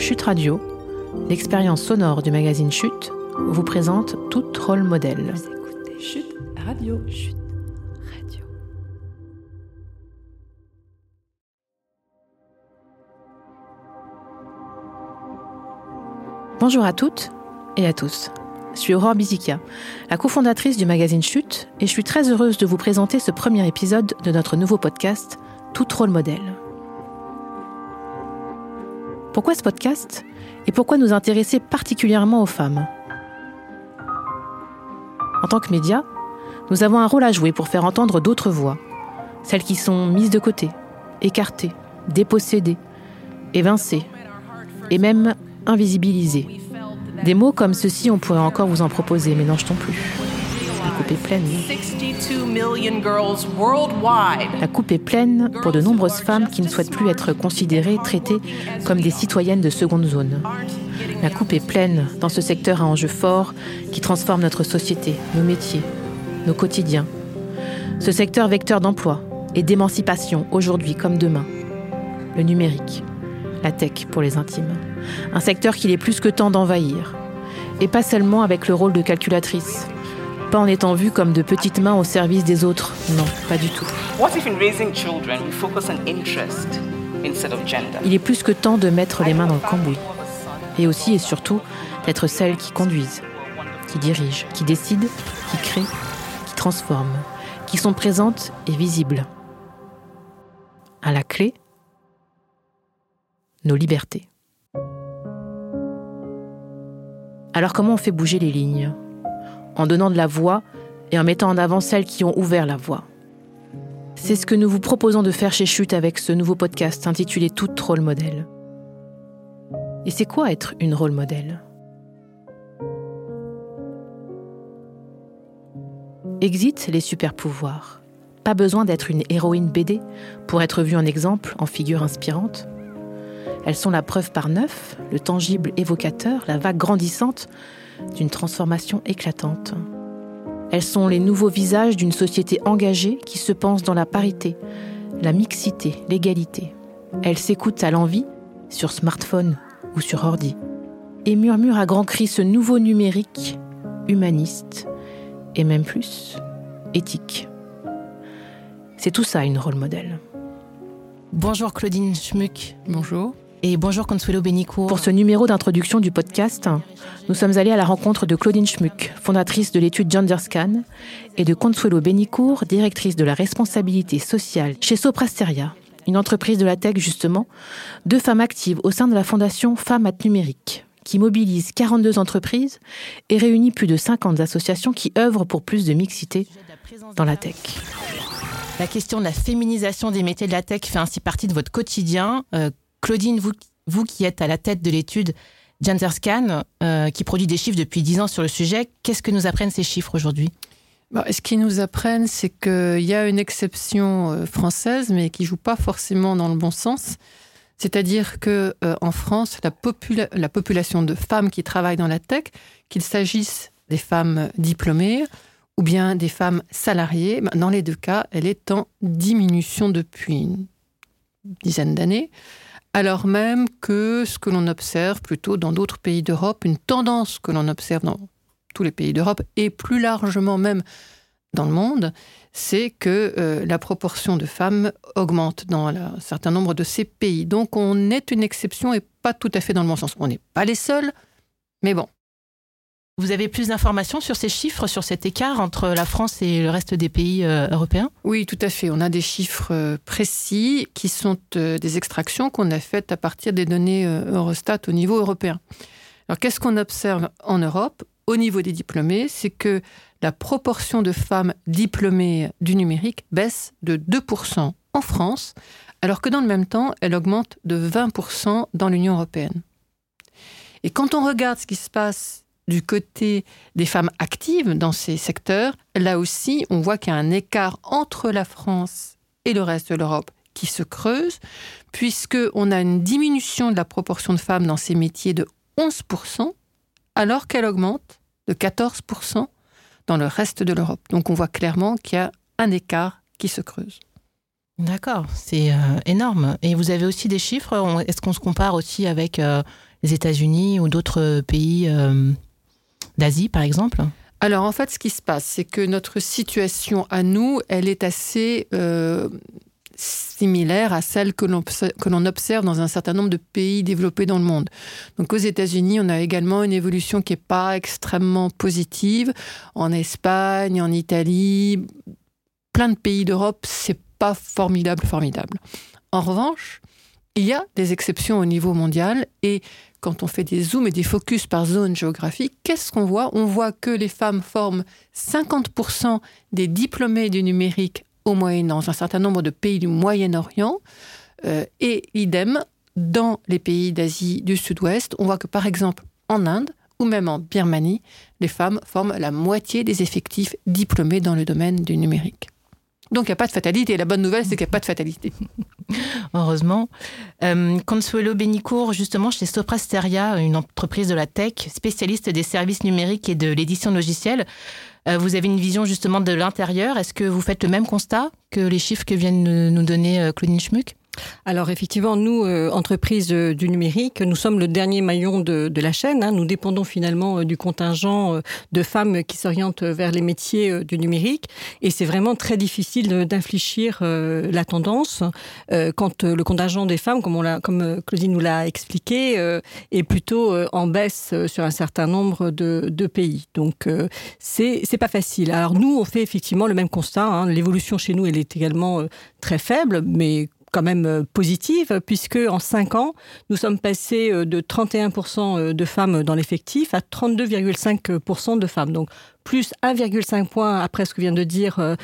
Chute Radio, l'expérience sonore du magazine Chute, vous présente tout rôle modèle. Chute Radio. Chute Radio. Bonjour à toutes et à tous. Je suis Aurore Bizikia, la cofondatrice du magazine Chute, et je suis très heureuse de vous présenter ce premier épisode de notre nouveau podcast, Tout rôle modèle. Pourquoi ce podcast et pourquoi nous intéresser particulièrement aux femmes? En tant que média, nous avons un rôle à jouer pour faire entendre d'autres voix, celles qui sont mises de côté, écartées, dépossédées, évincées et même invisibilisées. Des mots comme ceci, on pourrait encore vous en proposer, mais n'en jetons plus. La coupe est pleine. La coupe est pleine pour de nombreuses femmes qui ne souhaitent plus être considérées, traitées comme des citoyennes de seconde zone. La coupe est pleine dans ce secteur à enjeux forts qui transforme notre société, nos métiers, nos quotidiens. Ce secteur vecteur d'emploi et d'émancipation aujourd'hui comme demain. Le numérique, la tech pour les intimes. Un secteur qu'il est plus que temps d'envahir. Et pas seulement avec le rôle de calculatrice. Pas en étant vue comme de petites mains au service des autres. Non, pas du tout. Il est plus que temps de mettre les mains dans le cambouis. Et aussi et surtout d'être celle qui conduisent, qui dirigent, qui décident, qui créent, qui transforment, qui sont présentes et visibles. À la clé, nos libertés. Alors comment on fait bouger les lignes? En donnant de la voix et en mettant en avant celles qui ont ouvert la voie. C'est ce que nous vous proposons de faire chez Chute avec ce nouveau podcast intitulé Tout rôle modèle. Et c'est quoi être une rôle modèle? Exit les super pouvoirs. Pas besoin d'être une héroïne BD pour être vue en exemple, en figure inspirante. Elles sont la preuve par neuf, le tangible évocateur, la vague grandissante d'une transformation éclatante. Elles sont les nouveaux visages d'une société engagée qui se pense dans la parité, la mixité, l'égalité. Elles s'écoutent à l'envie, sur smartphone ou sur ordi, et murmurent à grands cris ce nouveau numérique, humaniste, et même plus, éthique. C'est tout ça une rôle modèle. Bonjour Claudine Schmuck. Bonjour. Et bonjour Consuelo Benicourt. Pour ce numéro d'introduction du podcast, nous sommes allés à la rencontre de Claudine Schmuck, fondatrice de l'étude GenderScan, et de Consuelo Benicourt, directrice de la responsabilité sociale chez Soprasteria, une entreprise de la tech justement, deux femmes actives au sein de la fondation Femmes at Numérique, qui mobilise 42 entreprises et réunit plus de 50 associations qui œuvrent pour plus de mixité dans la tech. La question de la féminisation des métiers de la tech fait ainsi partie de votre quotidien. Euh, Claudine, vous, qui êtes à la tête de l'étude GenderScan, euh, qui produit des chiffres depuis 10 ans sur le sujet, qu'est-ce que nous apprennent ces chiffres aujourd'hui? Ce qu'ils nous apprennent, c'est qu'il y a une exception euh, française, mais qui joue pas forcément dans le bon sens. C'est-à-dire que en France, la, la, population de femmes qui travaillent dans la tech, qu'il s'agisse des femmes diplômées ou bien des femmes salariées, ben, dans les deux cas, elle est en diminution depuis une dizaine d'années, alors même que ce que l'on observe plutôt dans d'autres pays d'Europe, une tendance que l'on observe dans tous les pays d'Europe et plus largement même dans le monde, c'est que euh, la proportion de femmes augmente dans un certain nombre de ces pays. Donc on est une exception et pas tout à fait dans le bon sens. On n'est pas les seuls, mais bon, vous avez plus d'informations sur ces chiffres, sur cet écart entre la France et le reste des pays euh, européens? Oui, tout à fait. On a des chiffres euh, précis qui sont euh, des extractions qu'on a faites à partir des données Eurostat au niveau européen. Alors, qu'est-ce qu'on observe en Europe? Au niveau des diplômés C'est que la proportion de femmes diplômées du numérique baisse de 2% en France, alors que dans le même temps, elle augmente de 20% dans l'Union européenne. Et quand on regarde ce qui se passe du côté des femmes actives dans ces secteurs, là aussi, on voit qu'il y a un écart entre la France et le reste de l'Europe qui se creuse, puisqu'on a une diminution de la proportion de femmes dans ces métiers de 11%, alors qu'elle augmente de 14% dans le reste de l'Europe. Donc on voit clairement qu'il y a un écart qui se creuse. D'accord, c'est énorme. Et vous avez aussi des chiffres? Est-ce qu'on se compare aussi avec les États-Unis ou d'autres pays d'Asie, par exemple alors en fait, ce qui se passe, c'est que notre situation à nous, elle est assez euh, similaire à celle que l'on observe dans un certain nombre de pays développés dans le monde. Donc aux États-Unis, on a également une évolution qui n'est pas extrêmement positive. En Espagne, en Italie, plein de pays d'Europe, c'est pas formidable, formidable. En revanche, il y a des exceptions au niveau mondial et quand on fait des zooms et des focus par zone géographique, qu'est-ce qu'on voit? On voit que les femmes forment 50% des diplômés du numérique au Moyen dans un certain nombre de pays du Moyen-Orient, euh, et idem dans les pays d'Asie du Sud-Ouest. On voit que par exemple en Inde ou même en Birmanie, les femmes forment la moitié des effectifs diplômés dans le domaine du numérique. Donc il n'y a pas de fatalité. La bonne nouvelle, c'est qu'il n'y a pas de fatalité. Heureusement. Euh, Consuelo Benicourt, justement, chez Soprasteria, une entreprise de la tech, spécialiste des services numériques et de l'édition logicielle, euh, vous avez une vision justement de l'intérieur. Est-ce que vous faites le même constat que les chiffres que viennent nous donner euh, Claudine Schmuck? Alors effectivement, nous, euh, entreprises euh, du numérique, nous sommes le dernier maillon de, la chaîne. Hein. Nous dépendons finalement euh, du contingent de femmes qui s'orientent vers les métiers du numérique. Et c'est vraiment très difficile d'infléchir la tendance quand le contingent des femmes, comme, Claudine nous l'a expliqué, est plutôt en baisse sur un certain nombre de, pays. Donc c'est pas facile. Alors nous, on fait effectivement le même constat. Hein. L'évolution chez nous, elle est également très faible, mais quand même euh, positive, puisque en 5 ans, nous sommes passés euh, de 31% euh, de femmes dans l'effectif à 32,5% de femmes. Donc plus 1,5 point après ce que vient de dire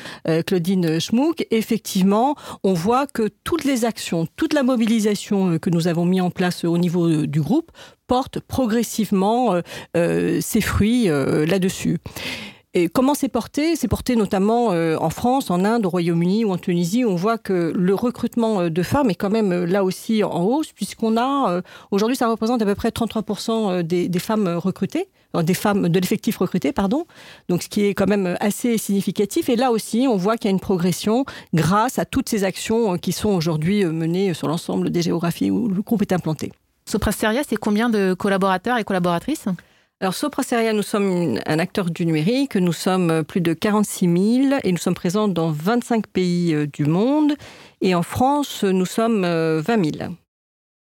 Claudine Schmuck, effectivement, on voit que toutes les actions, toute la mobilisation que nous avons mis en place au niveau du groupe porte progressivement ses fruits là-dessus. Et comment c'est porté? C'est porté notamment euh, en France, en Inde, au Royaume-Uni ou en Tunisie. On voit que le recrutement euh, de femmes est quand même euh, là aussi en hausse, puisqu'on a, aujourd'hui, ça représente à peu près 33% des, femmes recrutées, des femmes de l'effectif recruté, pardon. Donc, ce qui est quand même assez significatif. Et là aussi, on voit qu'il y a une progression grâce à toutes ces actions qui sont aujourd'hui menées sur l'ensemble des géographies où le groupe est implanté. Soprasteria, c'est combien de collaborateurs et collaboratrices? Alors, Soprasteria, nous sommes un acteur du numérique. Nous sommes plus de 46 000 et nous sommes présents dans 25 pays euh, du monde. Et en France, nous sommes 20 euh, 000.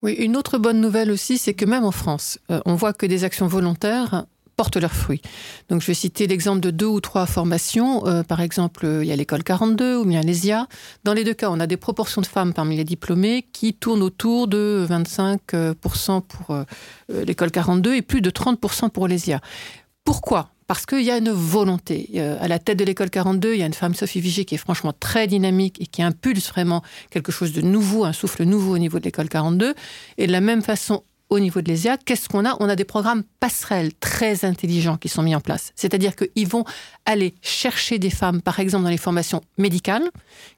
Oui, une autre bonne nouvelle aussi, c'est que même en France, euh, on voit que des actions volontaires portent leurs fruits. Donc, je vais citer l'exemple de deux ou trois formations. Euh, par exemple, il y a l'école 42 ou bien l'ESIA. Dans les deux cas, on a des proportions de femmes parmi les diplômés qui tournent autour de 25% pour euh, euh, l'école 42 et plus de 30% pour l'ESIA. Pourquoi? Parce qu'il y a une volonté. À la tête de l'école 42, il y a une femme, Sophie Vigier, qui est franchement très dynamique et qui impulse vraiment quelque chose de nouveau, un souffle nouveau au niveau de l'école 42. Et de la même façon, au niveau de l'ESIA, qu'est-ce qu'on a? On a des programmes passerelles très intelligents qui sont mis en place. C'est-à-dire qu'ils vont aller chercher des femmes, par exemple dans les formations médicales,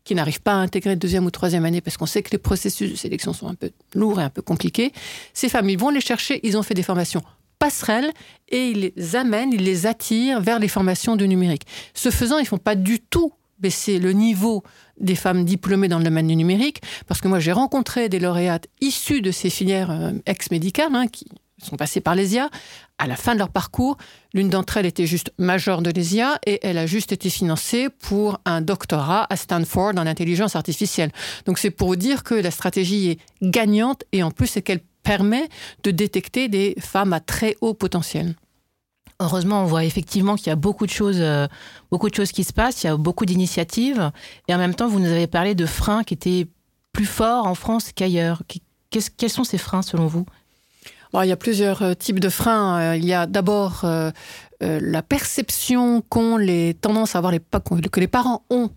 qui n'arrivent pas à intégrer deuxième ou troisième année parce qu'on sait que les processus de sélection sont un peu lourds et un peu compliqués. Ces femmes, ils vont les chercher, ils ont fait des formations passerelles et ils les amènent, ils les attirent vers les formations du numérique. Ce faisant, ils font pas du tout baisser le niveau des femmes diplômées dans le domaine du numérique, parce que moi j'ai rencontré des lauréates issues de ces filières euh, ex-médicales, hein, qui sont passées par l'ESIA. À la fin de leur parcours, l'une d'entre elles était juste majeure de l'ESIA et elle a juste été financée pour un doctorat à Stanford en intelligence artificielle. Donc c'est pour dire que la stratégie est gagnante et en plus c'est qu'elle permet de détecter des femmes à très haut potentiel. Heureusement, on voit effectivement qu'il y a beaucoup de choses, euh, beaucoup de choses qui se passent. Il y a beaucoup d'initiatives, et en même temps, vous nous avez parlé de freins qui étaient plus forts en France qu'ailleurs. quels sont ces freins selon vous? Il y a plusieurs euh, types de freins. Euh, il y a d'abord la perception qu'ont les tendances à avoir les que les parents ont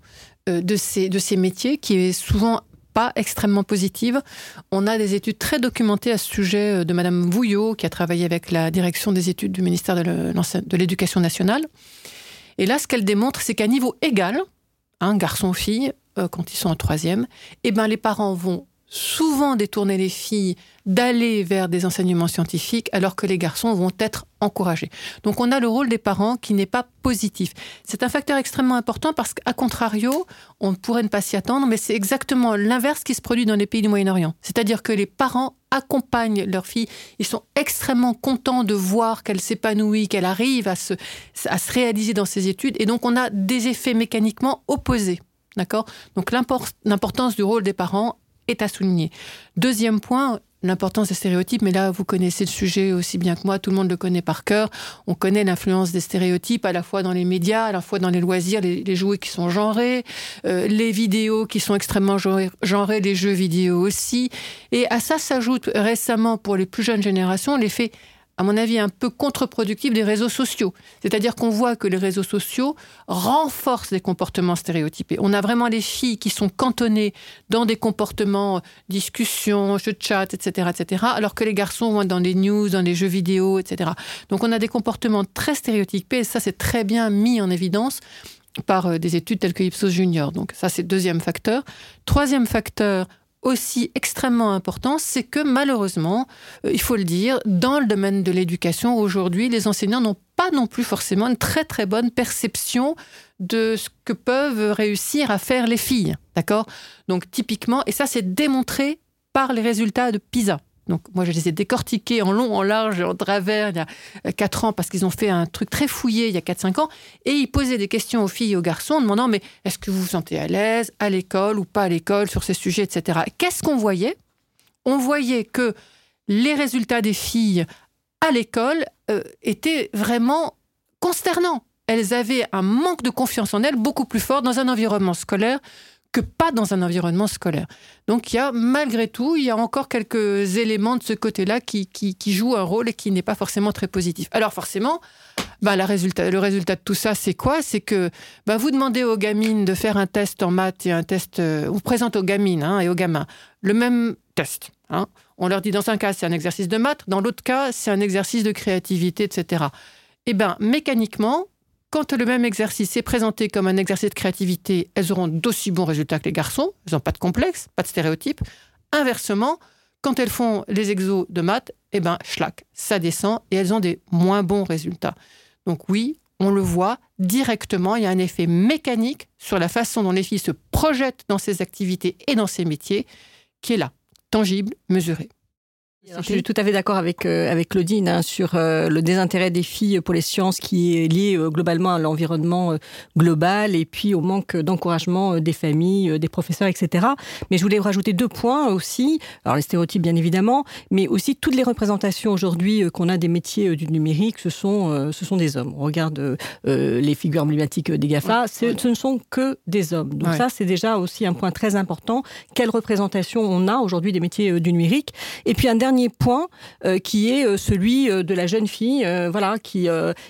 de ces de ces métiers qui est souvent pas extrêmement positive. On a des études très documentées à ce sujet euh, de Madame Vouillot, qui a travaillé avec la direction des études du ministère de l'Éducation nationale. Et là, ce qu'elle démontre, c'est qu'à niveau égal, un garçon-fille, euh, quand ils sont en troisième, eh ben, les parents vont souvent détourner les filles d'aller vers des enseignements scientifiques alors que les garçons vont être encouragés. Donc on a le rôle des parents qui n'est pas positif. C'est un facteur extrêmement important parce qu'à contrario, on pourrait ne pas s'y attendre, mais c'est exactement l'inverse qui se produit dans les pays du Moyen-Orient. C'est-à-dire que les parents accompagnent leurs filles, ils sont extrêmement contents de voir qu'elle s'épanouit, qu'elle arrive à se, à se réaliser dans ses études, et donc on a des effets mécaniquement opposés. D'accord? Donc l'importance du rôle des parents est à souligner. Deuxième point, l'importance des stéréotypes, mais là, vous connaissez le sujet aussi bien que moi, tout le monde le connaît par cœur. On connaît l'influence des stéréotypes à la fois dans les médias, à la fois dans les loisirs, les, jouets qui sont genrés, euh, les vidéos qui sont extrêmement genrées, les jeux vidéo aussi. Et à ça s'ajoute récemment, pour les plus jeunes générations, l'effet à mon avis, un peu contre-productif des réseaux sociaux. C'est-à-dire qu'on voit que les réseaux sociaux renforcent des comportements stéréotypés. On a vraiment les filles qui sont cantonnées dans des comportements, discussions, jeux de chat, etc., etc., alors que les garçons vont dans les news, dans les jeux vidéo, etc. Donc on a des comportements très stéréotypés, et ça c'est très bien mis en évidence par euh, des études telles que Ipsos Junior. Donc ça c'est le deuxième facteur. Troisième facteur, aussi extrêmement important, c'est que malheureusement, euh, il faut le dire, dans le domaine de l'éducation, aujourd'hui, les enseignants n'ont pas non plus forcément une très très bonne perception de ce que peuvent réussir à faire les filles. D'accord? Donc typiquement, et ça c'est démontré par les résultats de PISA. Donc moi, je les ai décortiqués en long, en large, en travers il y a 4 ans parce qu'ils ont fait un truc très fouillé il y a 4-5 ans. Et ils posaient des questions aux filles et aux garçons en demandant mais est-ce que vous vous sentez à l'aise à l'école ou pas à l'école sur ces sujets, etc. Qu'est-ce qu'on voyait? On voyait que les résultats des filles à l'école euh, étaient vraiment consternants. Elles avaient un manque de confiance en elles beaucoup plus fort dans un environnement scolaire que pas dans un environnement scolaire. Donc il y a malgré tout, il y a encore quelques éléments de ce côté-là qui, jouent un rôle et qui n'est pas forcément très positif. Alors forcément, bah, le résultat de tout ça, c'est quoi? C'est que bah, vous demandez aux gamines de faire un test en maths et un test, euh, vous présentez aux gamines hein, et aux gamins le même test. Hein. On leur dit dans un cas c'est un exercice de maths, dans l'autre cas c'est un exercice de créativité, etc. Eh bien, mécaniquement, quand le même exercice est présenté comme un exercice de créativité, elles auront d'aussi bons résultats que les garçons. Elles n'ont pas de complexe, pas de stéréotypes. Inversement, quand elles font les exos de maths, eh ben, schlack, ça descend et elles ont des moins bons résultats. Donc oui, on le voit directement, il y a un effet mécanique sur la façon dont les filles se projettent dans ces activités et dans ces métiers qui est là, tangible, mesuré je suis tout à fait d'accord avec euh, avec Claudine hein, sur euh, le désintérêt des filles pour les sciences qui est lié euh, globalement à l'environnement global et puis au manque d'encouragement des familles, des professeurs, etc. Mais je voulais rajouter deux points aussi. Alors les stéréotypes bien évidemment, mais aussi toutes les représentations aujourd'hui qu'on a des métiers du numérique, ce sont ce sont des hommes. On regarde les figures emblématiques des Gafa, ce ne sont que des hommes. Donc ça c'est déjà aussi un point très important. Quelle représentation on a aujourd'hui des métiers du numérique? Et puis un dernier point euh, qui est euh, celui euh, de la jeune fille voilà, qui,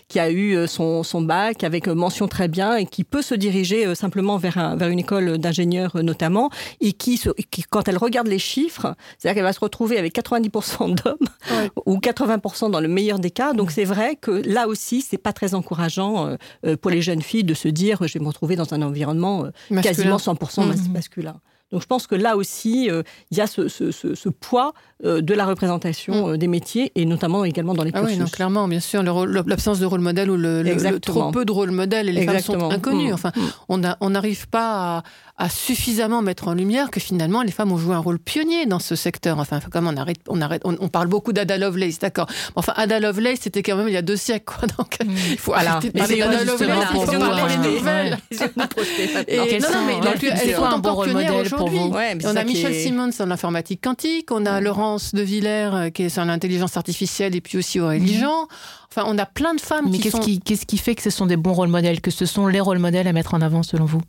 qui a eu son, son, bac avec mention très bien et qui peut se diriger simplement vers, vers une école d'ingénieur notamment et qui, qui, quand elle regarde les chiffres, c'est-à-dire qu'elle va se retrouver avec 90% d'hommes ou 80% dans le meilleur des cas. Donc c'est vrai que là aussi, c'est pas très encourageant pour les jeunes filles de se dire je vais me retrouver dans un environnement quasiment 100% mmh. Donc je pense que là aussi, il y a ce, ce, ce poids euh, de la représentation mm. euh, des métiers et notamment également dans les cursus. Ah oui, non, clairement, bien sûr, l'absence de rôle modèle ou le, trop peu de rôle modèle et les femmes sont inconnues. Mm. Enfin, mm. on n'arrive pas à, suffisamment mettre en lumière que finalement les femmes ont joué un rôle pionnier dans ce secteur. Enfin, comme on arrête, on arrête, on, parle beaucoup d'Ada Lovelace, d'accord. Enfin, Ada Lovelace, c'était quand même il y a deux siècles, quoi. Donc, il faut arrêter de parler d'Ada Lovelace, il faut parler des nouvelles. non, non, mais elles sont encore pionnières aujourd'hui. On a Michel Simmons en informatique quantique, on a Laurent de Villers, euh, qui est sur l'intelligence artificielle, et puis aussi Aurélie mhm. Jean. Enfin, on a plein de femmes Mais qu'est-ce qui, qu'est-ce qui fait que ce sont des bons rôles modèles, que ce sont les rôles modèles à mettre en avant selon vous?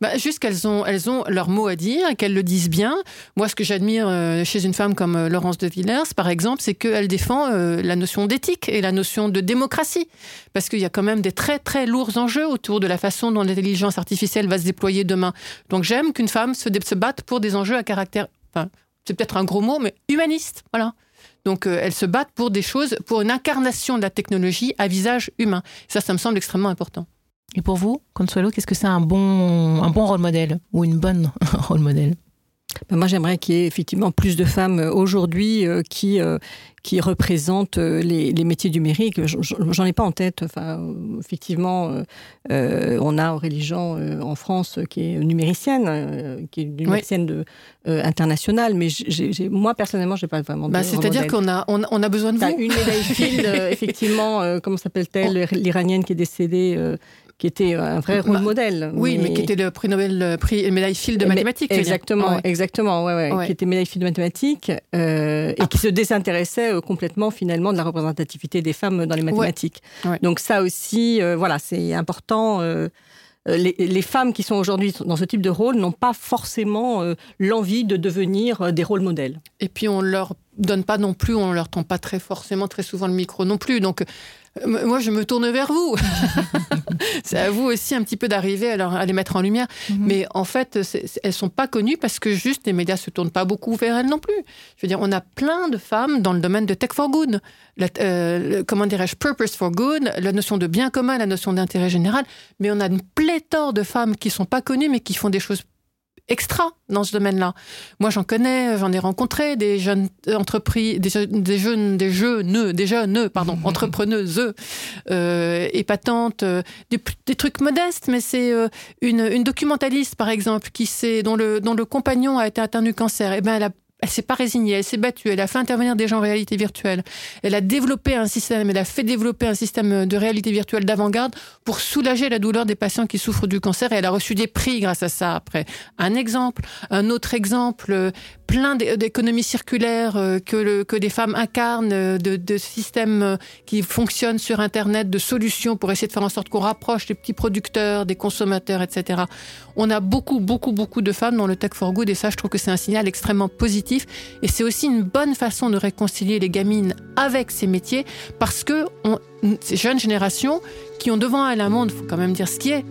Bah, juste qu'elles ont, elles ont leur mot à dire, qu'elles le disent bien. Moi, ce que j'admire euh, chez une femme comme euh, Laurence de Villers, par exemple, c'est qu'elle défend la notion d'éthique et la notion de démocratie. Parce qu'il y a quand même des très, très lourds enjeux autour de la façon dont l'intelligence artificielle va se déployer demain. Donc j'aime qu'une femme se, se batte pour des enjeux à caractère, enfin, c'est peut-être un gros mot, mais humaniste, voilà. Donc euh, elles se battent pour des choses, pour une incarnation de la technologie à visage humain. Ça, ça me semble extrêmement important. Et pour vous, Consuelo, qu'est-ce que c'est un bon, un bon rôle modèle ou une bonne rôle modèle? Ben, Moi, j'aimerais qu'il y ait effectivement plus de femmes aujourd'hui qui, qui représentent euh, les, métiers numériques. J'en ai pas en tête. Enfin, effectivement, euh, euh, on a Aurélie Jean en France qui est numéricienne, qui est numéricienne de, internationale, mais moi personnellement, j'ai pas vraiment. Bah, C'est-à-dire qu'on a, on, a besoin de vous. Une médaille Field, effectivement, comment s'appelle-t-elle, l'Iranienne qui est décédée qui était un vrai rôle bah, modèle. Oui, mais... qui était le prix Nobel, prix médaille Field de mathématiques. Exactement, exactement, ouais, ouais, qui était médaille Field de mathématiques et qui se désintéressait euh, complètement finalement de la représentativité des femmes dans les mathématiques. Donc ça aussi, euh, voilà, c'est important. Euh, les, femmes qui sont aujourd'hui dans ce type de rôle n'ont pas forcément l'envie de devenir des rôles modèles. Et puis on leur donne pas non plus, on leur tend pas très forcément très souvent le micro non plus. Donc moi, je me tourne vers vous. c'est à vous aussi un petit peu d'arriver à, les mettre en lumière. Mhm. Mais en fait, elles sont pas connues parce que juste les médias se tournent pas beaucoup vers elles non plus. Je veux dire, on a plein de femmes dans le domaine de tech for good. Euh, comment dirais-je, purpose for good, la notion de bien commun, la notion d'intérêt général. Mais on a une pléthore de femmes qui sont pas connues mais qui font des choses extra dans ce domaine-là. Moi, j'en connais, j'en ai rencontré des jeunes entreprises, des, des jeunes, des jeunes, des jeunes, pardon, entrepreneuses euh, épatantes, euh, des, des, trucs modestes, mais c'est euh, une, une, documentaliste, par exemple, qui sait, dont le, dont le compagnon a été atteint du cancer. Et eh ben, elle a elle s'est pas résignée, elle s'est battue, elle a fait intervenir des gens en réalité virtuelle. Elle a développé un système, elle a fait développer un système de réalité virtuelle d'avant-garde pour soulager la douleur des patients qui souffrent du cancer et elle a reçu des prix grâce à ça après. Un exemple, un autre exemple, plein d'économies circulaires euh, que, le, des femmes incarnent, euh, de, systèmes euh, qui fonctionnent sur Internet, de solutions pour essayer de faire en sorte qu'on rapproche les petits producteurs, des consommateurs, etc. On a beaucoup, beaucoup, beaucoup de femmes dans le Tech for Good et ça, je trouve que c'est un signal extrêmement positif et c'est aussi une bonne façon de réconcilier les gamines avec ces métiers parce que ces jeunes générations qui ont devant elles un monde, faut quand même dire ce qui est,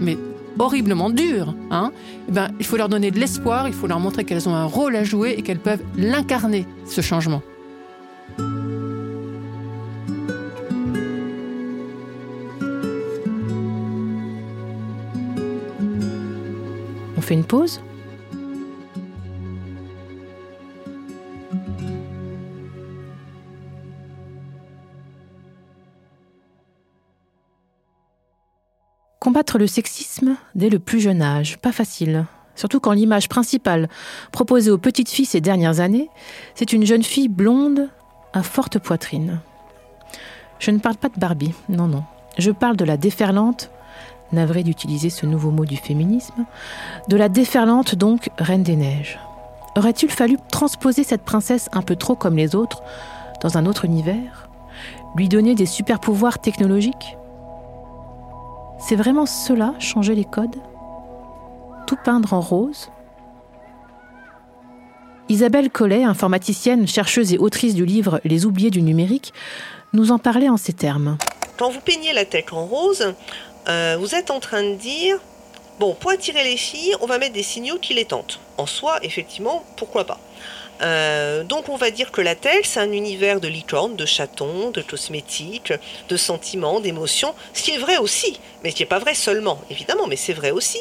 mais horriblement dur, hein, eh ben, il faut leur donner de l'espoir, il faut leur montrer qu'elles ont un rôle à jouer et qu'elles peuvent l'incarner, ce changement. On fait une pause? Combattre le sexisme dès le plus jeune âge, pas facile. Surtout quand l'image principale proposée aux petites filles ces dernières années, c'est une jeune fille blonde à forte poitrine. Je ne parle pas de Barbie, non, non. Je parle de la déferlante, navré d'utiliser ce nouveau mot du féminisme, de la déferlante donc Reine des Neiges. Aurait-il fallu transposer cette princesse un peu trop comme les autres, dans un autre univers? Lui donner des super pouvoirs technologiques? C'est vraiment cela, changer les codes? Tout peindre en rose? Isabelle Collet, informaticienne, chercheuse et autrice du livre Les oubliés du numérique, nous en parlait en ces termes. Quand vous peignez la tête en rose, euh, vous êtes en train de dire bon, pour attirer les filles, on va mettre des signaux qui les tentent. En soi, effectivement, pourquoi pas? Euh, donc on va dire que la telle, c'est un univers de licorne, de chatons, de cosmétiques, de sentiments, d'émotions, ce qui est vrai aussi, mais ce qui n'est pas vrai seulement, évidemment, mais c'est vrai aussi.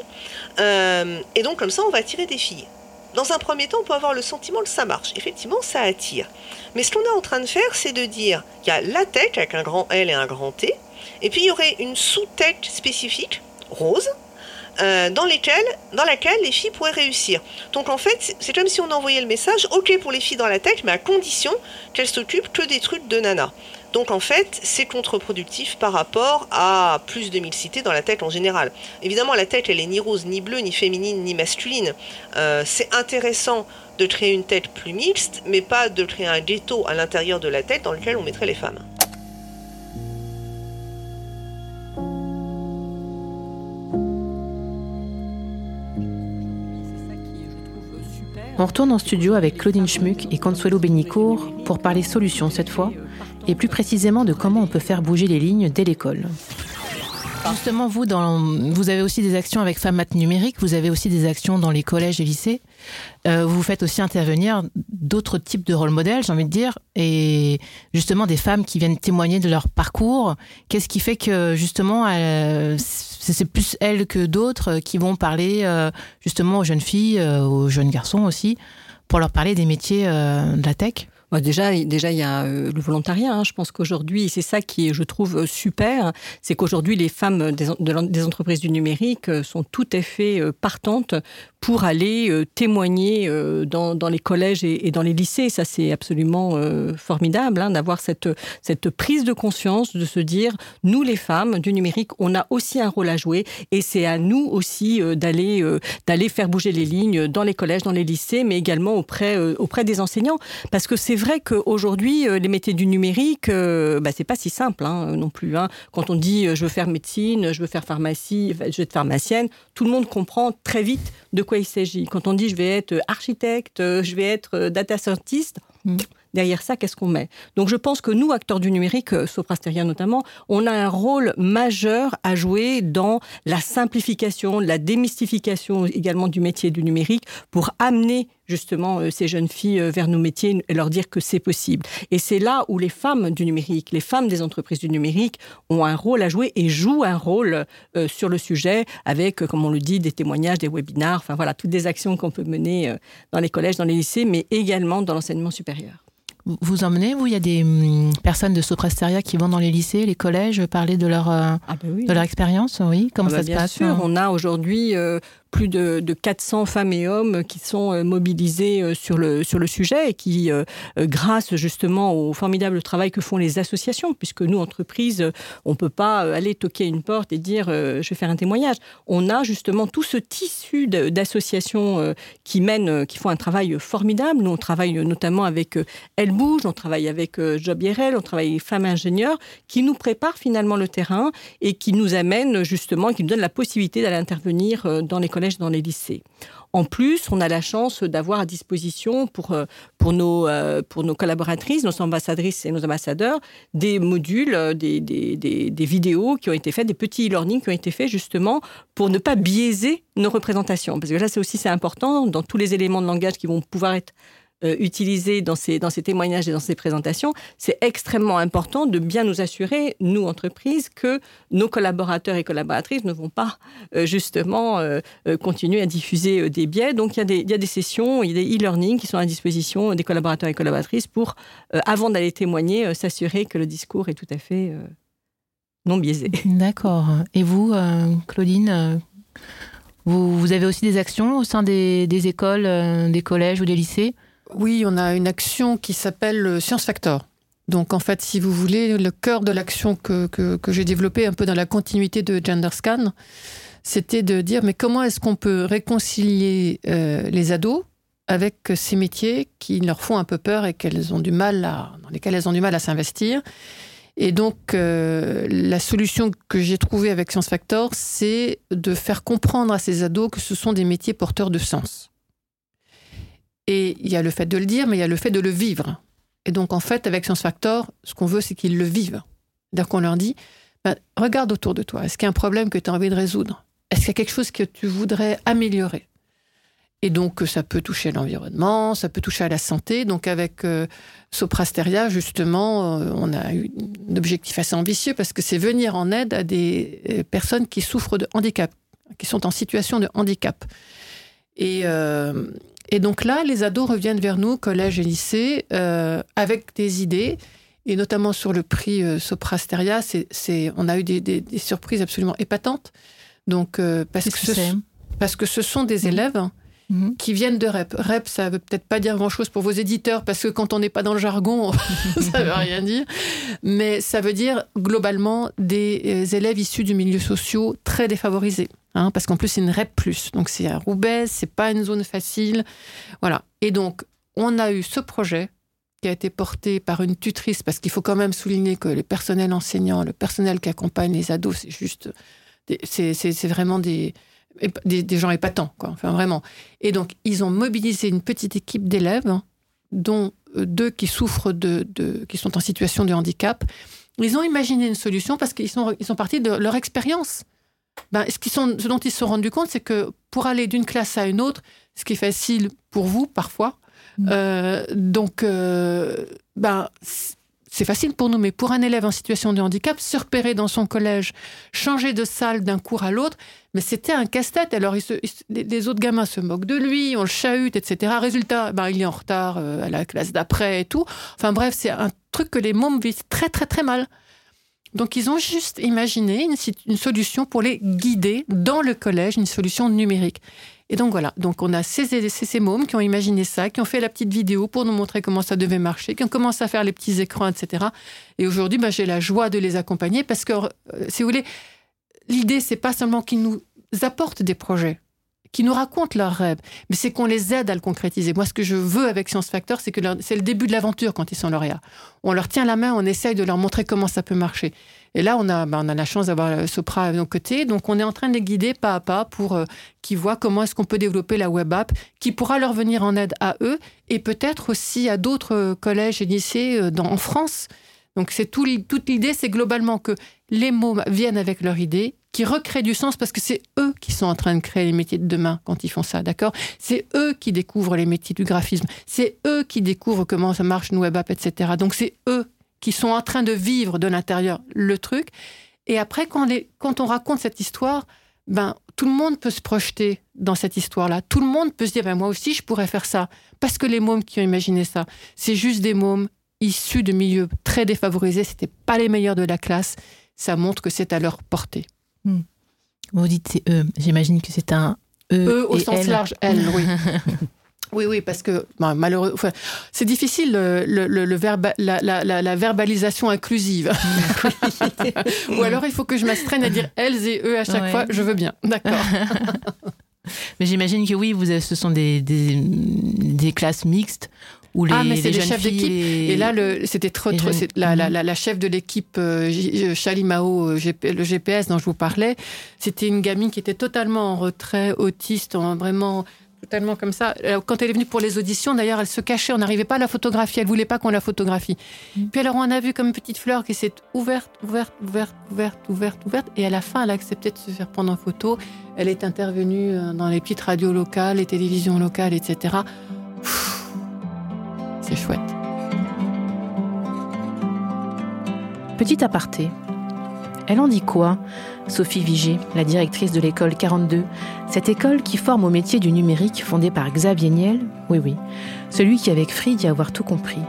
Euh, et donc comme ça, on va attirer des filles. Dans un premier temps, on peut avoir le sentiment que ça marche. Effectivement, ça attire. Mais ce qu'on est en train de faire, c'est de dire qu'il y a la tête avec un grand L et un grand T, et puis il y aurait une sous-tête spécifique, rose, euh, dans, lesquelles, dans laquelle les filles pourraient réussir. Donc en fait, c'est comme si on envoyait le message, ok pour les filles dans la tech, mais à condition qu'elles s'occupent que des trucs de nana. Donc en fait, c'est contre-productif par rapport à plus de mixité dans la tech en général. Évidemment, la tech, elle est ni rose, ni bleue, ni féminine, ni masculine. Euh, c'est intéressant de créer une tête plus mixte, mais pas de créer un ghetto à l'intérieur de la tête dans lequel on mettrait les femmes. On retourne en studio avec Claudine Schmuck et Consuelo Benicourt pour parler solutions cette fois, et plus précisément de comment on peut faire bouger les lignes dès l'école. Justement, vous, dans, vous avez aussi des actions avec Femmes Numérique, vous avez aussi des actions dans les collèges et lycées. Euh, vous faites aussi intervenir d'autres types de rôle modèles, j'ai envie de dire, et justement des femmes qui viennent témoigner de leur parcours. Qu'est-ce qui fait que justement, c'est plus elles que d'autres qui vont parler euh, justement aux jeunes filles, euh, aux jeunes garçons aussi, pour leur parler des métiers de la tech? Déjà, il y a euh, le volontariat. Hein. Je pense qu'aujourd'hui, c'est ça qui je trouve, euh, super, c'est qu'aujourd'hui, les femmes des, des, entreprises du numérique euh, sont tout à fait partantes pour aller témoigner dans, dans, les collèges et, dans les lycées. Ça, c'est absolument formidable hein, d'avoir cette, prise de conscience, de se dire, nous, les femmes du numérique, on a aussi un rôle à jouer et c'est à nous aussi d'aller faire bouger les lignes dans les collèges, dans les lycées, mais également auprès, des enseignants. Parce que c'est vrai qu'aujourd'hui, euh, les métiers du numérique, euh, bah, c'est pas si simple hein, non plus. Hein. Quand on dit euh, je veux faire médecine, je veux faire pharmacie, je veux être pharmacienne, tout le monde comprend très vite de il s'agit. Quand on dit je vais être architecte, je vais être data scientist, mm derrière ça, qu'est-ce qu'on met? Donc je pense que nous, acteurs du numérique, euh, Soprasteria notamment, on a un rôle majeur à jouer dans la simplification, la démystification également du métier du numérique pour amener justement euh, ces jeunes filles euh, vers nos métiers et leur dire que c'est possible. Et c'est là où les femmes du numérique, les femmes des entreprises du numérique ont un rôle à jouer et jouent un rôle sur le sujet avec, comme on le dit, des témoignages, des webinars, enfin voilà, toutes des actions qu'on peut mener dans les collèges, dans les lycées, mais également dans l'enseignement supérieur. Vous emmenez, vous, il y a des hum, personnes de Soprasteria qui vont dans les lycées, les collèges, parler de leur, euh, ah bah de leur expérience, oui. Comment ah ça bah se passe Bien sûr, on a aujourd'hui euh, plus de, de, 400 femmes et hommes qui sont euh, mobilisés euh, sur le, sur le sujet et qui, euh, grâce justement au formidable travail que font les associations, puisque nous, entreprises, on ne peut pas aller toquer une porte et dire je vais faire un témoignage. On a justement tout ce tissu d'associations qui mènent, qui font un travail formidable. Nous, on travaille notamment avec Elle Bouge, on travaille avec Job IRL, on travaille avec Femmes Ingénieurs, qui nous préparent finalement le terrain et qui nous amènent justement, qui nous donnent la possibilité d'aller intervenir dans dans les lycées. En plus, on a la chance d'avoir à disposition pour, euh, pour, nos, euh, pour nos collaboratrices, nos ambassadrices et nos ambassadeurs, des modules, euh, des, des, des, vidéos qui ont été faites, des petits e-learning qui ont été faits justement pour ne pas biaiser nos représentations. Parce que là, c'est aussi c'est important dans tous les éléments de langage qui vont pouvoir être euh, utilisé dans ces, dans témoignages et dans ces présentations, c'est extrêmement important de bien nous assurer, nous, entreprises, que nos collaborateurs et collaboratrices ne vont pas euh, justement euh, continuer à diffuser des biais. Donc, il y, a des, y a des sessions, il y a des e-learning qui sont à disposition des collaborateurs et collaboratrices pour, avant d'aller témoigner, s'assurer que le discours est tout à fait non biaisé. D'accord. Et vous, Claudine vous, vous, avez aussi des actions au sein des, des écoles, des collèges ou des lycées? Oui, on a une action qui s'appelle Science Factor. Donc en fait, si vous voulez, le cœur de l'action que, que, j'ai développée un peu dans la continuité de GenderScan, c'était de dire mais comment est-ce qu'on peut réconcilier euh, les ados avec ces métiers qui leur font un peu peur et qu'elles ont du mal à, dans lesquels elles ont du mal à s'investir? Et donc, euh, la solution que j'ai trouvée avec Science Factor, c'est de faire comprendre à ces ados que ce sont des métiers porteurs de sens. Et il y a le fait de le dire, mais il y a le fait de le vivre. Et donc, en fait, avec Science Factor, ce qu'on veut, c'est qu'ils le vivent. C'est-à-dire qu'on leur dit, ben, regarde autour de toi. Est-ce qu'il y a un problème que tu as envie de résoudre? Est-ce qu'il y a quelque chose que tu voudrais améliorer? Et donc, ça peut toucher l'environnement, ça peut toucher à la santé. Donc, avec euh, Soprasteria, justement, euh, on a eu un objectif assez ambitieux parce que c'est venir en aide à des euh, personnes qui souffrent de handicap, qui sont en situation de handicap. Et, et donc là, les ados reviennent vers nous, collège et lycée, euh, avec des idées. Et notamment sur le prix euh, Soprasteria, c'est, on a eu des, surprises absolument épatantes. Donc, euh, parce, que, ce, parce que ce sont des mmh. élèves mmh. qui viennent de REP. REP, ça veut peut-être pas dire grand-chose pour vos éditeurs, parce que quand on n'est pas dans le jargon, ça veut rien dire. Mais ça veut dire globalement des élèves issus du milieu social très défavorisés. Hein, parce qu'en plus c'est une REP+, donc c'est à Roubaix, c'est pas une zone facile, voilà. Et donc on a eu ce projet qui a été porté par une tutrice, parce qu'il faut quand même souligner que les personnels enseignants, le personnel qui accompagne les ados, c'est juste, c'est vraiment des, des, gens épatants, quoi. Enfin vraiment. Et donc ils ont mobilisé une petite équipe d'élèves, dont euh, deux qui souffrent de, de, qui sont en situation de handicap, Ils ont imaginé une solution parce qu'ils sont, ils sont partis de leur expérience. Ben, ce, sont, ce dont ils se sont rendus compte, c'est que pour aller d'une classe à une autre, ce qui est facile pour vous parfois, mm. euh, donc euh, ben, c'est facile pour nous, mais pour un élève en situation de handicap, se repérer dans son collège, changer de salle d'un cours à l'autre, mais c'était un casse-tête. Alors les autres gamins se moquent de lui, on le chahute, etc. Résultat, ben, il est en retard euh, à la classe d'après et tout. Enfin bref, c'est un truc que les mômes vivent très très très mal. Donc ils ont juste imaginé une, solution pour les guider dans le collège, une solution numérique. Et donc voilà, donc on a ces, ces, mômes qui ont imaginé ça, qui ont fait la petite vidéo pour nous montrer comment ça devait marcher, qui ont commencé à faire les petits écrans, etc. Et aujourd'hui, bah, j'ai la joie de les accompagner parce que, euh, si vous voulez, l'idée, c'est pas seulement qu'ils nous apportent des projets, qui nous racontent leurs rêves, mais c'est qu'on les aide à le concrétiser. Moi, ce que je veux avec Science Factor, c'est que c'est le début de l'aventure quand ils sont lauréats. On leur tient la main, on essaye de leur montrer comment ça peut marcher. Et là, on a, ben, on a la chance d'avoir Sopra à nos côtés, donc on est en train de les guider pas à pas pour euh, qu'ils voient comment est-ce qu'on peut développer la web app, qui pourra leur venir en aide à eux et peut-être aussi à d'autres collèges et lycées euh, en France. Donc c'est tout, toute l'idée, c'est globalement que les mots viennent avec leur idée, qui recréent du sens parce que c'est eux qui sont en train de créer les métiers de demain quand ils font ça, d'accord? C'est eux qui découvrent les métiers du graphisme, c'est eux qui découvrent comment ça marche une web app, etc. Donc c'est eux qui sont en train de vivre de l'intérieur le truc. Et après, quand, quand on raconte cette histoire, ben, tout le monde peut se projeter dans cette histoire-là. Tout le monde peut se dire, ben, moi aussi, je pourrais faire ça. Parce que les mômes qui ont imaginé ça, c'est juste des mômes issus de milieux très défavorisés. C'était pas les meilleurs de la classe. Ça montre que c'est à leur portée. Hmm. Vous dites c'est eux. J'imagine que c'est un eux. Eux au sens large, elle, oui. Oui, oui, parce que malheureusement, c'est difficile le, le, le la, verbalisation inclusive. Ou alors il faut que je m'astreigne à dire elles et eux à chaque fois. Je veux bien, d'accord. Mais j'imagine que oui, vous ce sont des, des, des classes mixtes ah, mais c'est des chefs d'équipe. Et là, c'était trop, trop la, la, la, chef de l'équipe euh, Chalimao, euh, le GPS dont je vous parlais, c'était une gamine qui était totalement en retrait, autiste, en vraiment totalement comme ça. Quand elle est venue pour les auditions, d'ailleurs, elle se cachait, on n'arrivait pas à la photographier, elle voulait pas qu'on la photographie. Mm. Puis alors, on a vu comme une petite fleur qui s'est ouverte, ouverte, ouverte, ouverte, ouverte, ouverte, et à la fin, elle a accepté de se faire prendre en photo. Elle est intervenue euh, dans les petites radios locales, les télévisions locales, etc chouette. Petit aparté. Elle en dit quoi, Sophie Vigé, la directrice de l'école 42, cette école qui forme au métier du numérique fondée par Xavier Niel, oui oui, celui qui avec Free dit avoir tout compris.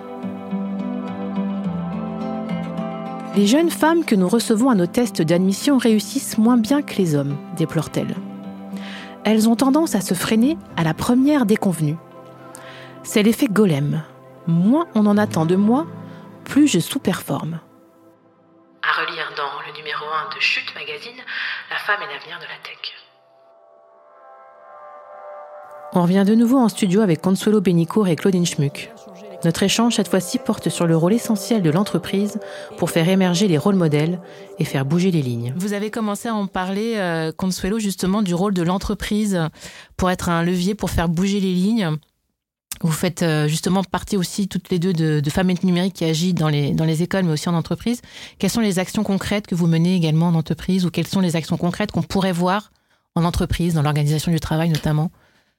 Les jeunes femmes que nous recevons à nos tests d'admission réussissent moins bien que les hommes, déplore-t-elle. Elles ont tendance à se freiner à la première déconvenue. C'est l'effet golem, moins on en attend de moi, plus je sous-performe. À relire dans le numéro 1 de Chute Magazine, La femme et l'avenir de la tech. On revient de nouveau en studio avec Consuelo Benicourt et Claudine Schmuck. Notre échange cette fois-ci porte sur le rôle essentiel de l'entreprise pour faire émerger les rôles modèles et faire bouger les lignes. Vous avez commencé à en parler, euh, Consuelo, justement du rôle de l'entreprise pour être un levier pour faire bouger les lignes. Vous faites euh, justement partie aussi toutes les deux de, de Femmes Numérique qui agit dans les, dans les écoles mais aussi en entreprise. Quelles sont les actions concrètes que vous menez également en entreprise ou quelles sont les actions concrètes qu'on pourrait voir en entreprise, dans l'organisation du travail notamment?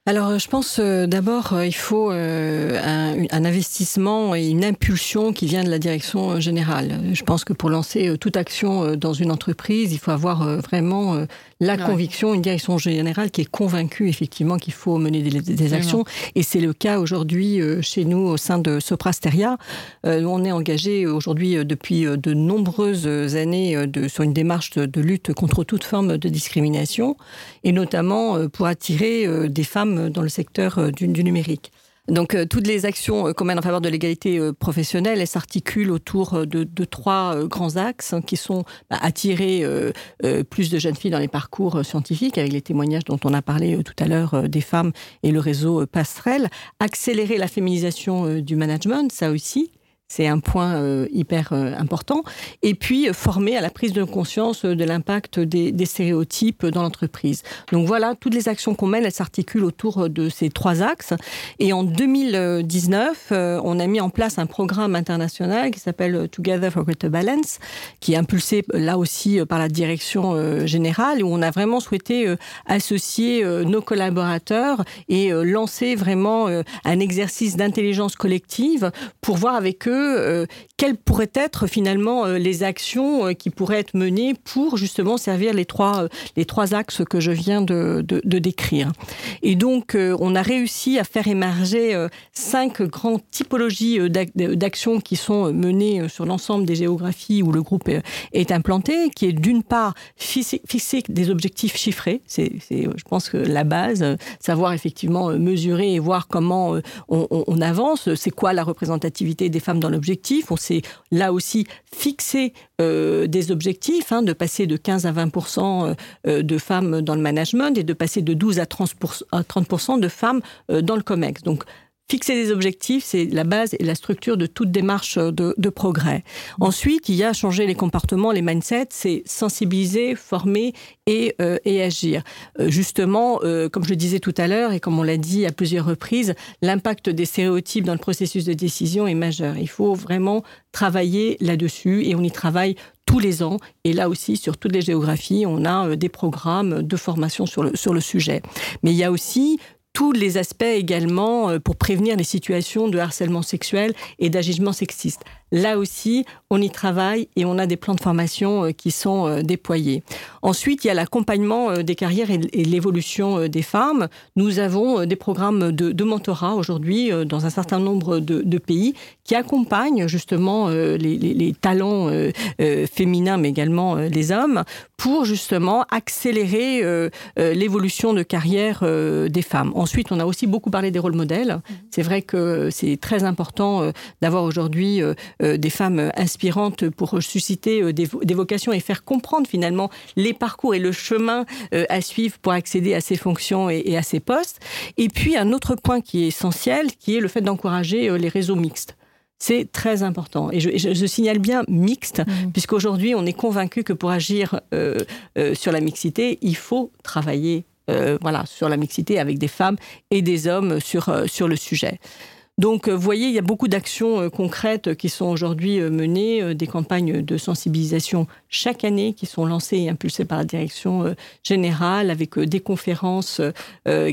Alors, euh, je pense euh, d'abord, il faut un, un, investissement et une impulsion qui vient de la direction générale. Je pense que pour lancer toute action dans une entreprise, il faut avoir vraiment la conviction, une direction générale qui est convaincue effectivement qu'il faut mener des, actions. Et c'est le cas aujourd'hui euh, chez nous au sein de Soprasteria. Euh, on est engagé aujourd'hui euh, depuis de nombreuses années de, sur une démarche de, lutte contre toute forme de discrimination, et notamment pour attirer des femmes dans le secteur du numérique. Donc euh, toutes les actions euh, qu'on mène en faveur de l'égalité euh, professionnelle, elles s'articulent autour de, de, trois grands axes hein, qui sont bah, attirer plus de jeunes filles dans les parcours scientifiques, avec les témoignages dont on a parlé tout à l'heure des femmes et le réseau Passerelle, accélérer la féminisation du management, ça aussi, c'est un point euh, hyper euh, important. Et puis, euh, former à la prise de conscience de l'impact des, stéréotypes dans l'entreprise. Donc voilà, toutes les actions qu'on mène, elles s'articulent autour de ces trois axes. Et en 2019, on a mis en place un programme international qui s'appelle Together for Greater Balance, qui est impulsé là aussi par la direction générale, où on a vraiment souhaité associer nos collaborateurs et lancer vraiment un exercice d'intelligence collective pour voir avec eux euh, quelles pourraient être finalement euh, les actions euh, qui pourraient être menées pour justement servir les trois, les trois axes que je viens de, de, décrire. Et donc, on a réussi à faire émerger cinq grandes typologies d'actions qui sont menées sur l'ensemble des géographies où le groupe est implanté, qui est d'une part fixer des objectifs chiffrés, c'est, je pense que la base, savoir effectivement mesurer et voir comment on, avance, c'est quoi la représentativité des femmes dans l'objectif? S'est là aussi fixé euh, des objectifs, hein, de passer de 15 à 20% euh, euh, de femmes dans le management et de passer de 12 à 30% de femmes dans le COMEX. Donc Fixer des objectifs, c'est la base et la structure de toute démarche de, progrès. Ensuite, il y a changer les comportements, les mindsets, c'est sensibiliser, former et, euh, agir. Euh, justement, euh, comme je disais tout à l'heure et comme on l'a dit à plusieurs reprises, l'impact des stéréotypes dans le processus de décision est majeur. Il faut vraiment travailler là-dessus et on y travaille tous les ans. Et là aussi, sur toutes les géographies, on a des programmes de formation le, sur le sujet. Mais il y a aussi tous les aspects également euh, pour prévenir les situations de harcèlement sexuel et d'agissement sexiste. Là aussi, on y travaille et on a des plans de formation euh, qui sont euh, déployés. Ensuite, il y a l'accompagnement des carrières et l'évolution des femmes. Nous avons des programmes de, mentorat aujourd'hui dans un certain nombre de, pays qui accompagnent justement les, talents féminins, mais également les hommes, pour justement accélérer l'évolution de carrière des femmes. Ensuite, on a aussi beaucoup parlé des rôles modèles. Mhm. C'est vrai que c'est très important euh, d'avoir aujourd'hui euh, euh, des femmes inspirantes pour susciter des, vocations et faire comprendre finalement les parcours et le chemin à suivre pour accéder à ces fonctions et, à ces postes. Et puis, un autre point qui est essentiel, qui est le fait d'encourager les réseaux mixtes. C'est très important. Et je, signale bien mixte, mhm. puisqu'aujourd'hui, on est convaincu que pour agir sur la mixité, il faut travailler euh, voilà, sur la mixité avec des femmes et des hommes sur, euh, sur le sujet. Donc, vous voyez, il y a beaucoup d'actions euh, concrètes qui sont aujourd'hui menées, des campagnes de sensibilisation chaque année qui sont lancées et impulsées par la direction générale, avec des conférences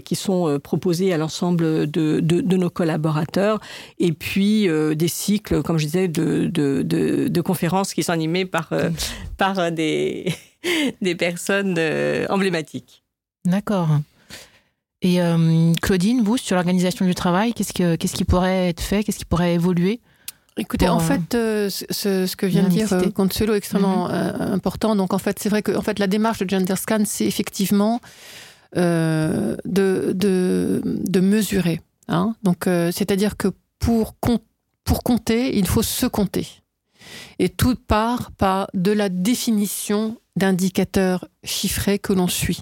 qui sont proposées à l'ensemble de, de, nos collaborateurs, et puis des cycles, comme je disais, de, de conférences qui sont animées par, par des, des personnes emblématiques. D'accord. Et euh, Claudine, vous, sur l'organisation du travail, qu'est-ce, que, qu'est-ce qui pourrait être fait Qu'est-ce qui pourrait évoluer Écoutez, en fait, euh, ce, que vient de dire euh, Consuelo est extrêmement mhm. important. Donc, en fait, c'est vrai que en fait, la démarche de Gender Scan, c'est effectivement de, de, de, mesurer. Hein. Donc, c'est-à-dire que pour, pour compter, il faut se compter. Et tout part par de la définition d'indicateurs chiffrés que l'on suit.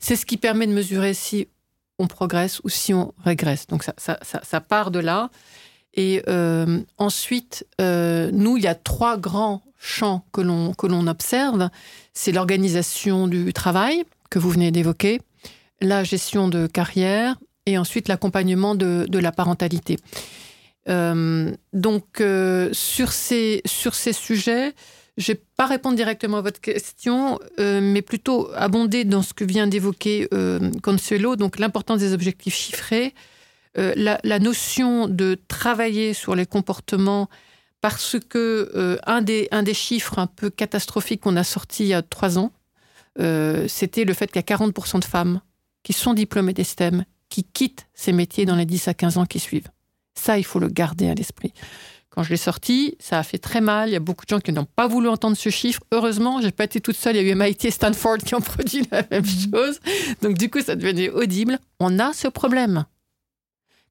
C'est ce qui permet de mesurer si on progresse ou si on régresse. Donc ça, part de là. Et euh, ensuite, euh, nous, il y a trois grands champs que l'on observe. C'est l'organisation du travail que vous venez d'évoquer, la gestion de carrière et ensuite l'accompagnement de, la parentalité. Euh, donc sur ces sur ces sujets, je vais pas répondre directement à votre question, euh, mais plutôt abonder dans ce que vient d'évoquer euh, Consuelo, donc l'importance des objectifs chiffrés, euh, la, notion de travailler sur les comportements, parce que des, un des chiffres un peu catastrophiques qu'on a sorti il y a trois ans, c'était le fait qu'il y a 40% de femmes qui sont diplômées des STEM, qui quittent ces métiers dans les 10 à 15 ans qui suivent. Ça, il faut le garder à l'esprit. Quand je l'ai sorti, ça a fait très mal. Il y a beaucoup de gens qui n'ont pas voulu entendre ce chiffre. Heureusement, j'ai pas été toute seule. Il y a eu MIT et Stanford qui ont produit la même mhm. chose. Donc, du coup, ça devenait audible. On a ce problème.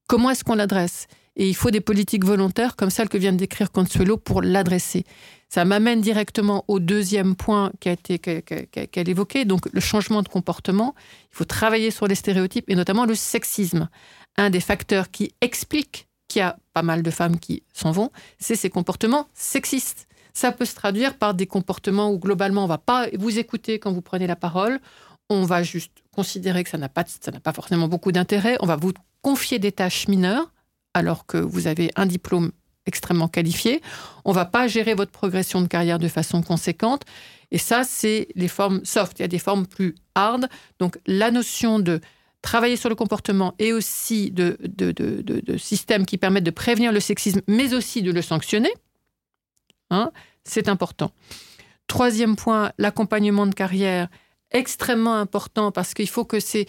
Comment est-ce qu'on l'adresse? Et il faut des politiques volontaires comme celle que vient de décrire Consuelo pour l'adresser. Ça m'amène directement au deuxième point qu'a été qu'elle évoquait, donc le changement de comportement. Il faut travailler sur les stéréotypes et notamment le sexisme. Un des facteurs qui explique qu'il y a pas mal de femmes qui s'en vont, c'est ces comportements sexistes. Ça peut se traduire par des comportements où globalement on va pas vous écouter quand vous prenez la parole, on va juste considérer que ça n'a pas, pas forcément beaucoup d'intérêt, on va vous confier des tâches mineures alors que vous avez un diplôme extrêmement qualifié, on va pas gérer votre progression de carrière de façon conséquente. Et ça, c'est les formes soft. Il y a des formes plus hard. Donc la notion de travailler sur le comportement et aussi de, systèmes qui permettent de prévenir le sexisme, mais aussi de le sanctionner, hein, c'est important. Troisième point, l'accompagnement de carrière extrêmement important parce qu'il faut que c'est.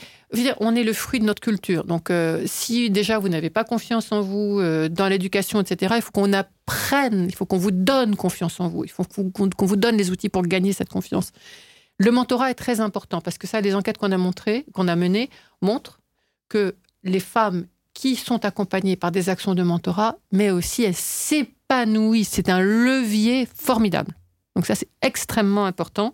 On est le fruit de notre culture. Donc, euh, si déjà vous n'avez pas confiance en vous euh, dans l'éducation, etc., il faut qu'on apprenne, il faut qu'on vous donne confiance en vous, il faut qu'on vous donne les outils pour gagner cette confiance. Le mentorat est très important parce que ça, les enquêtes qu'on a montrées, qu'on a menées, montrent que les femmes qui sont accompagnées par des actions de mentorat, mais aussi elles s'épanouissent. C'est un levier formidable. Donc ça, c'est extrêmement important.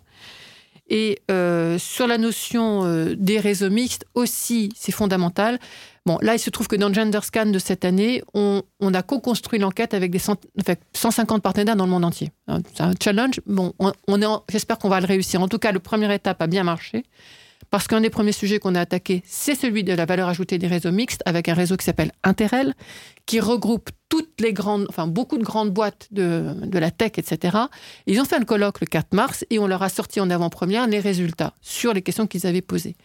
Et euh, sur la notion euh, des réseaux mixtes aussi, c'est fondamental. Bon, là, il se trouve que dans le Gender Scan de cette année, on, a co-construit l'enquête avec des 150 partenaires dans le monde entier. Hein, c'est un challenge. Bon, on, j'espère qu'on va le réussir. En tout cas, la première étape a bien marché. Parce qu'un des premiers sujets qu'on a attaqué, c'est celui de la valeur ajoutée des réseaux mixtes, avec un réseau qui s'appelle Interel, qui regroupe toutes les grandes, enfin beaucoup de grandes boîtes de, de la tech, etc. Ils ont fait un colloque le 4 mars et on leur a sorti en avant-première les résultats sur les questions qu'ils avaient posées.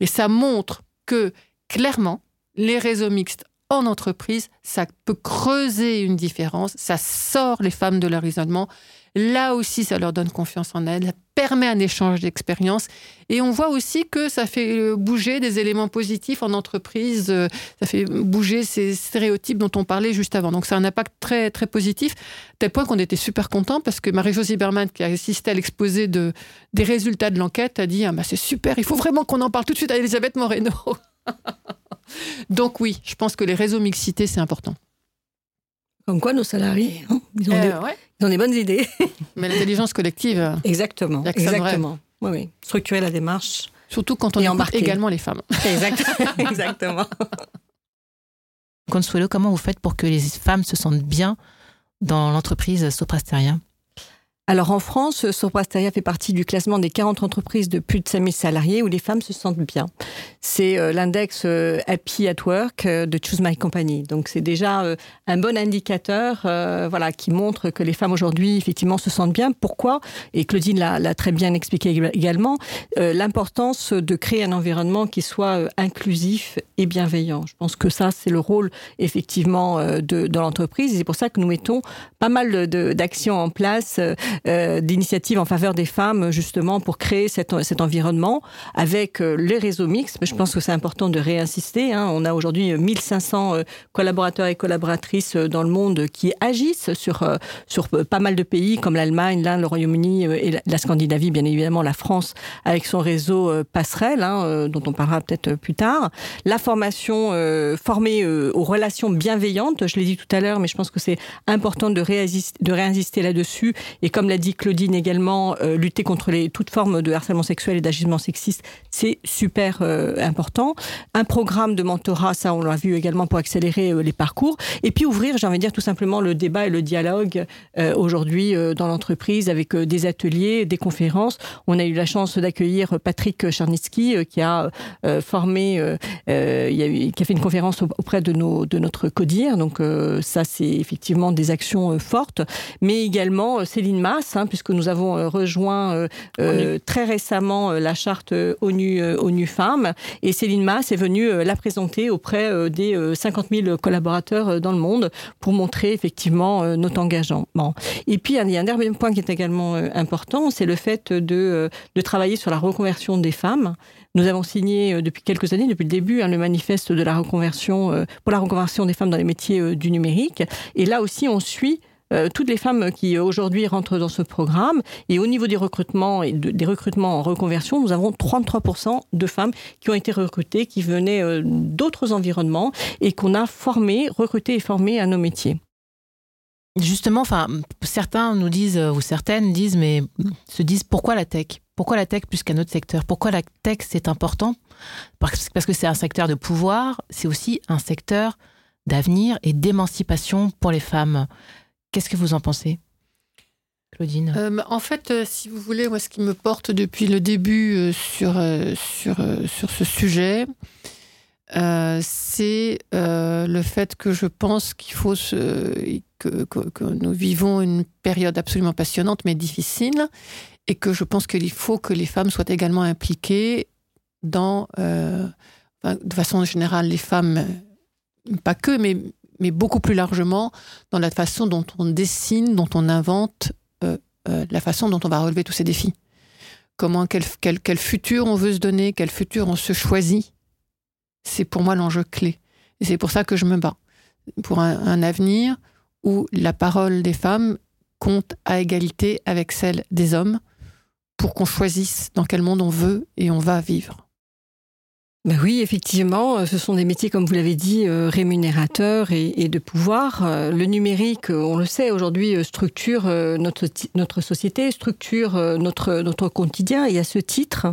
Et ça montre que clairement, les réseaux mixtes en entreprise, ça peut creuser une différence, ça sort les femmes de leur isolement, Là aussi, ça leur donne confiance en elles, ça permet un échange d'expériences. Et on voit aussi que ça fait euh, bouger des éléments positifs en entreprise, euh, ça fait bouger ces stéréotypes dont on parlait juste avant. Donc, c'est un impact très, très positif, tel point qu'on était super content parce que Marie-Josie Berman, qui a assisté à l'exposé de, des résultats de l'enquête, a dit ah, bah, C'est super, il faut vraiment qu'on en parle tout de suite à Elisabeth Moreno. Donc, oui, je pense que les réseaux mixité, c'est important. Comme quoi, nos salariés, hein, ils, ont des, bonnes idées. Mais l'intelligence collective. Euh, exactement. Exactement. Oui, oui. Structurer la démarche. Surtout quand on embarque également les femmes. Exactement. Consuelo, comment vous faites pour que les femmes se sentent bien dans l'entreprise Soprasteria? Alors en France, Soprasteria fait partie du classement des 40 entreprises de plus de 5000 salariés où les femmes se sentent bien. C'est euh, l'index euh, Happy at Work euh, de Choose My Company. Donc c'est déjà un bon indicateur voilà, qui montre que les femmes aujourd'hui effectivement se sentent bien. Pourquoi? Et Claudine l'a très bien expliqué également, l'importance de créer un environnement qui soit inclusif et bienveillant. Je pense que ça, c'est le rôle effectivement de, de l'entreprise. C'est pour ça que nous mettons pas mal d'actions en place euh, d'initiatives en faveur des femmes, justement, pour créer cet, cet environnement avec euh, les réseaux mixtes. Je pense que c'est important de réinsister. Hein. On a aujourd'hui 1500 euh, collaborateurs et collaboratrices dans le monde qui agissent sur, sur pas mal de pays comme l'Allemagne, l'Inde, le Royaume-Uni et la Scandinavie, bien évidemment la France avec son réseau passerelle, hein, dont on parlera peut-être plus tard. La formation formée aux relations bienveillantes, je l'ai dit tout à l'heure, mais je pense que c'est important de, réinsister, de réinsister là-dessus. Et comme l'a dit Claudine également, euh, lutter contre les, toutes formes de harcèlement sexuel et d'agissement sexiste, c'est super euh, important. Un programme de mentorat, ça on l'a vu également pour accélérer euh, les parcours. Et puis ouvrir, j'ai envie de dire tout simplement le débat et le dialogue aujourd'hui dans l'entreprise avec des ateliers, des conférences. On a eu la chance d'accueillir Patrick Charnitsky qui a formé, qui a fait une conférence auprès de, nos, de notre CODIR. Donc ça, c'est effectivement des actions fortes. Mais également Céline Hein, puisque nous avons euh, rejoint euh, euh, très récemment la charte ONU, ONU Femmes. Et Céline Mass est venue la présenter auprès des 50 000 collaborateurs dans le monde pour montrer effectivement notre engagement. Et puis, il y a un dernier point qui est également important, c'est le fait de, de travailler sur la reconversion des femmes. Nous avons signé depuis quelques années, depuis le début, hein, le manifeste de la reconversion pour la reconversion des femmes dans les métiers du numérique. Et là aussi, on suit euh, toutes les femmes qui aujourd'hui rentrent dans ce programme. Et au niveau des recrutements et des recrutements en reconversion, nous avons 33% de femmes qui ont été recrutées, qui venaient euh, d'autres environnements et qu'on a formées, recrutées et formées à nos métiers. Justement, enfin, certains nous disent, ou certaines disent, mais se disent pourquoi la tech? Pourquoi la tech plus qu'un autre secteur? Pourquoi la tech c'est important? Parce que c'est un secteur de pouvoir, c'est aussi un secteur d'avenir et d'émancipation pour les femmes. Qu'est-ce que vous en pensez Claudine? Euh, En fait, euh, si vous voulez, moi, ce qui me porte depuis le début euh, sur, sur, sur ce sujet, c'est le fait que je pense qu'il faut que, que, nous vivons une période absolument passionnante mais difficile et que je pense qu'il faut que les femmes soient également impliquées dans, de façon générale, les femmes, pas que, mais, mais beaucoup plus largement, dans la façon dont on dessine, dont on invente euh, la façon dont on va relever tous ces défis. Comment, quel, quel, futur on veut se donner, quel futur on se choisit. C'est pour moi l'enjeu clé. Et c'est pour ça que je me bats. Pour un, avenir où la parole des femmes compte à égalité avec celle des hommes, pour qu'on choisisse dans quel monde on veut et on va vivre. Ben oui, effectivement, euh, ce sont des métiers, comme vous l'avez dit, euh, rémunérateurs et, de pouvoir. Euh, le numérique, on le sait, aujourd'hui structure notre, notre société, structure notre, notre quotidien. Et à ce titre,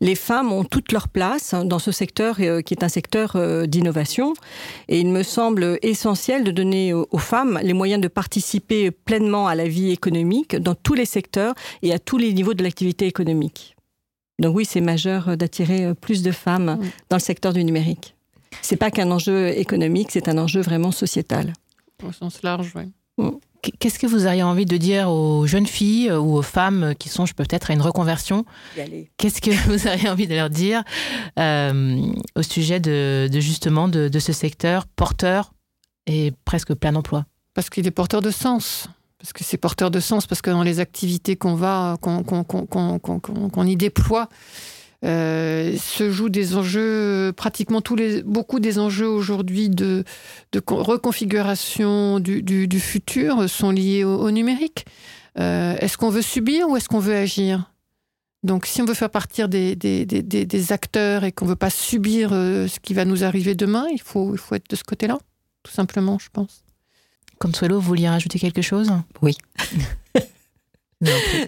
les femmes ont toute leur place dans ce secteur qui est un secteur d'innovation. Et il me semble essentiel de donner aux femmes les moyens de participer pleinement à la vie économique dans tous les secteurs et à tous les niveaux de l'activité économique. Donc oui, c'est majeur euh, d'attirer euh, plus de femmes dans le secteur du numérique. C'est pas qu'un enjeu économique, c'est un enjeu vraiment sociétal. Au sens large, oui. Mm. Qu'est-ce que vous auriez envie de dire aux jeunes filles euh, ou aux femmes qui songent peut-être à une reconversion? Qu'est-ce que vous auriez envie de leur dire au sujet de, justement de, de, ce secteur porteur et presque plein emploi Parce qu'il est porteur de sens parce que c'est porteur de sens, parce que dans les activités qu'on va, qu'on y déploie, euh, se jouent des enjeux, pratiquement tous les, beaucoup des enjeux aujourd'hui de, de, reconfiguration du, du, futur sont liés au, numérique. Euh, est-ce qu'on veut subir ou est-ce qu'on veut agir? Donc, si on veut faire partir des, des, des, des acteurs et qu'on ne veut pas subir euh, ce qui va nous arriver demain, il faut, il faut être de ce côté-là, tout simplement, je pense. Consuelo, vous vouliez rajouter quelque chose? Oui.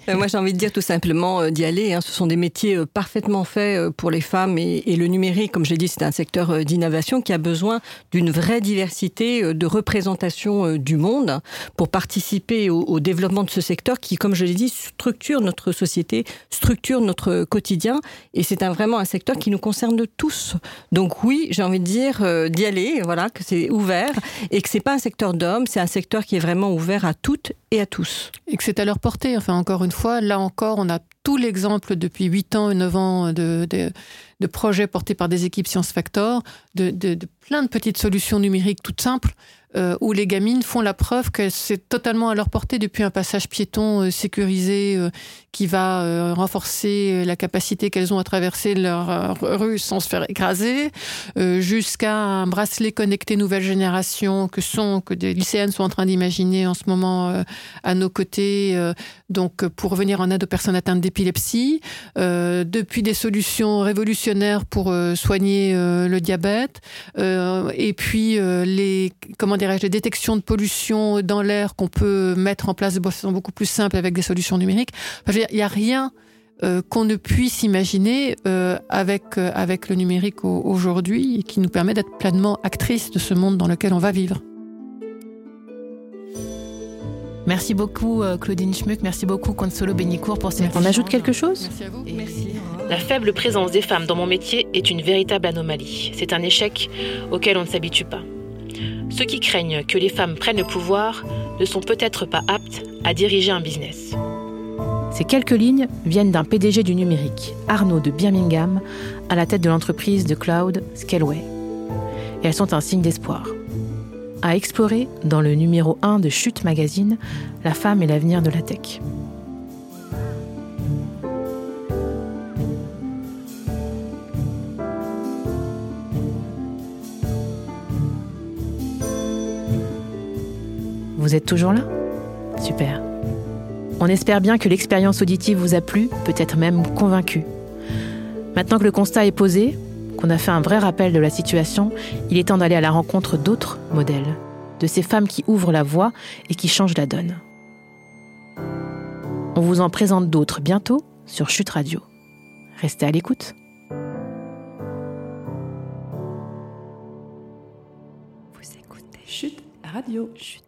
Euh, moi, j'ai envie de dire tout simplement euh, d'y aller. Hein. Ce sont des métiers euh, parfaitement faits pour les femmes et, le numérique, comme j'ai dit, c'est un secteur d'innovation qui a besoin d'une vraie diversité de représentation du monde pour participer au, développement de ce secteur qui, comme je l'ai dit, structure notre société, structure notre quotidien et c'est un, vraiment un secteur qui nous concerne tous. Donc oui, j'ai envie de dire d'y aller, voilà, que c'est ouvert et que c'est pas un secteur d'hommes, c'est un secteur qui est vraiment ouvert à toutes et à tous. Et que c'est à leur portée. Enfin, encore une fois, là encore, on a tout l'exemple depuis 8 ans et 9 ans de, projets portés par des équipes Science Factor, de, plein de petites solutions numériques toutes simples euh, où les gamines font la preuve que c'est totalement à leur portée depuis un passage piéton euh, sécurisé euh, qui va renforcer la capacité qu'elles ont à traverser leur rue sans se faire écraser, jusqu'à un bracelet connecté nouvelle génération que sont que des lycéennes sont en train d'imaginer en ce moment à nos côtés, donc pour venir en aide aux personnes atteintes d'épilepsie, depuis des solutions révolutionnaires pour soigner le diabète, et puis les comment les détections de pollution dans l'air qu'on peut mettre en place de façon beaucoup plus simple avec des solutions numériques. il n'y a rien euh, qu'on ne puisse imaginer euh, avec, euh, avec le numérique aujourd'hui qui nous permet d'être pleinement actrice de ce monde dans lequel on va vivre. Merci beaucoup Claudine Schmuck, merci beaucoup Consolo Benicourt pour cette... On ajoute quelque chose Merci à vous. Merci. La faible présence des femmes dans mon métier est une véritable anomalie. C'est un échec auquel on ne s'habitue pas. Ceux qui craignent que les femmes prennent le pouvoir ne sont peut-être pas aptes à diriger un business. Ces quelques lignes viennent d'un PDG du numérique, Arnaud de Birmingham, à la tête de l'entreprise de cloud Scaleway. Et elles sont un signe d'espoir. À explorer dans le numéro 1 de Chute Magazine, La femme et l'avenir de la tech. Êtes toujours là? Super. On espère bien que l'expérience auditive vous a plu, peut-être même convaincu. Maintenant que le constat est posé, qu'on a fait un vrai rappel de la situation, il est temps d'aller à la rencontre d'autres modèles, de ces femmes qui ouvrent la voie et qui changent la donne. On vous en présente d'autres bientôt sur Chute Radio. Restez à l'écoute. Vous écoutez radio. Chut.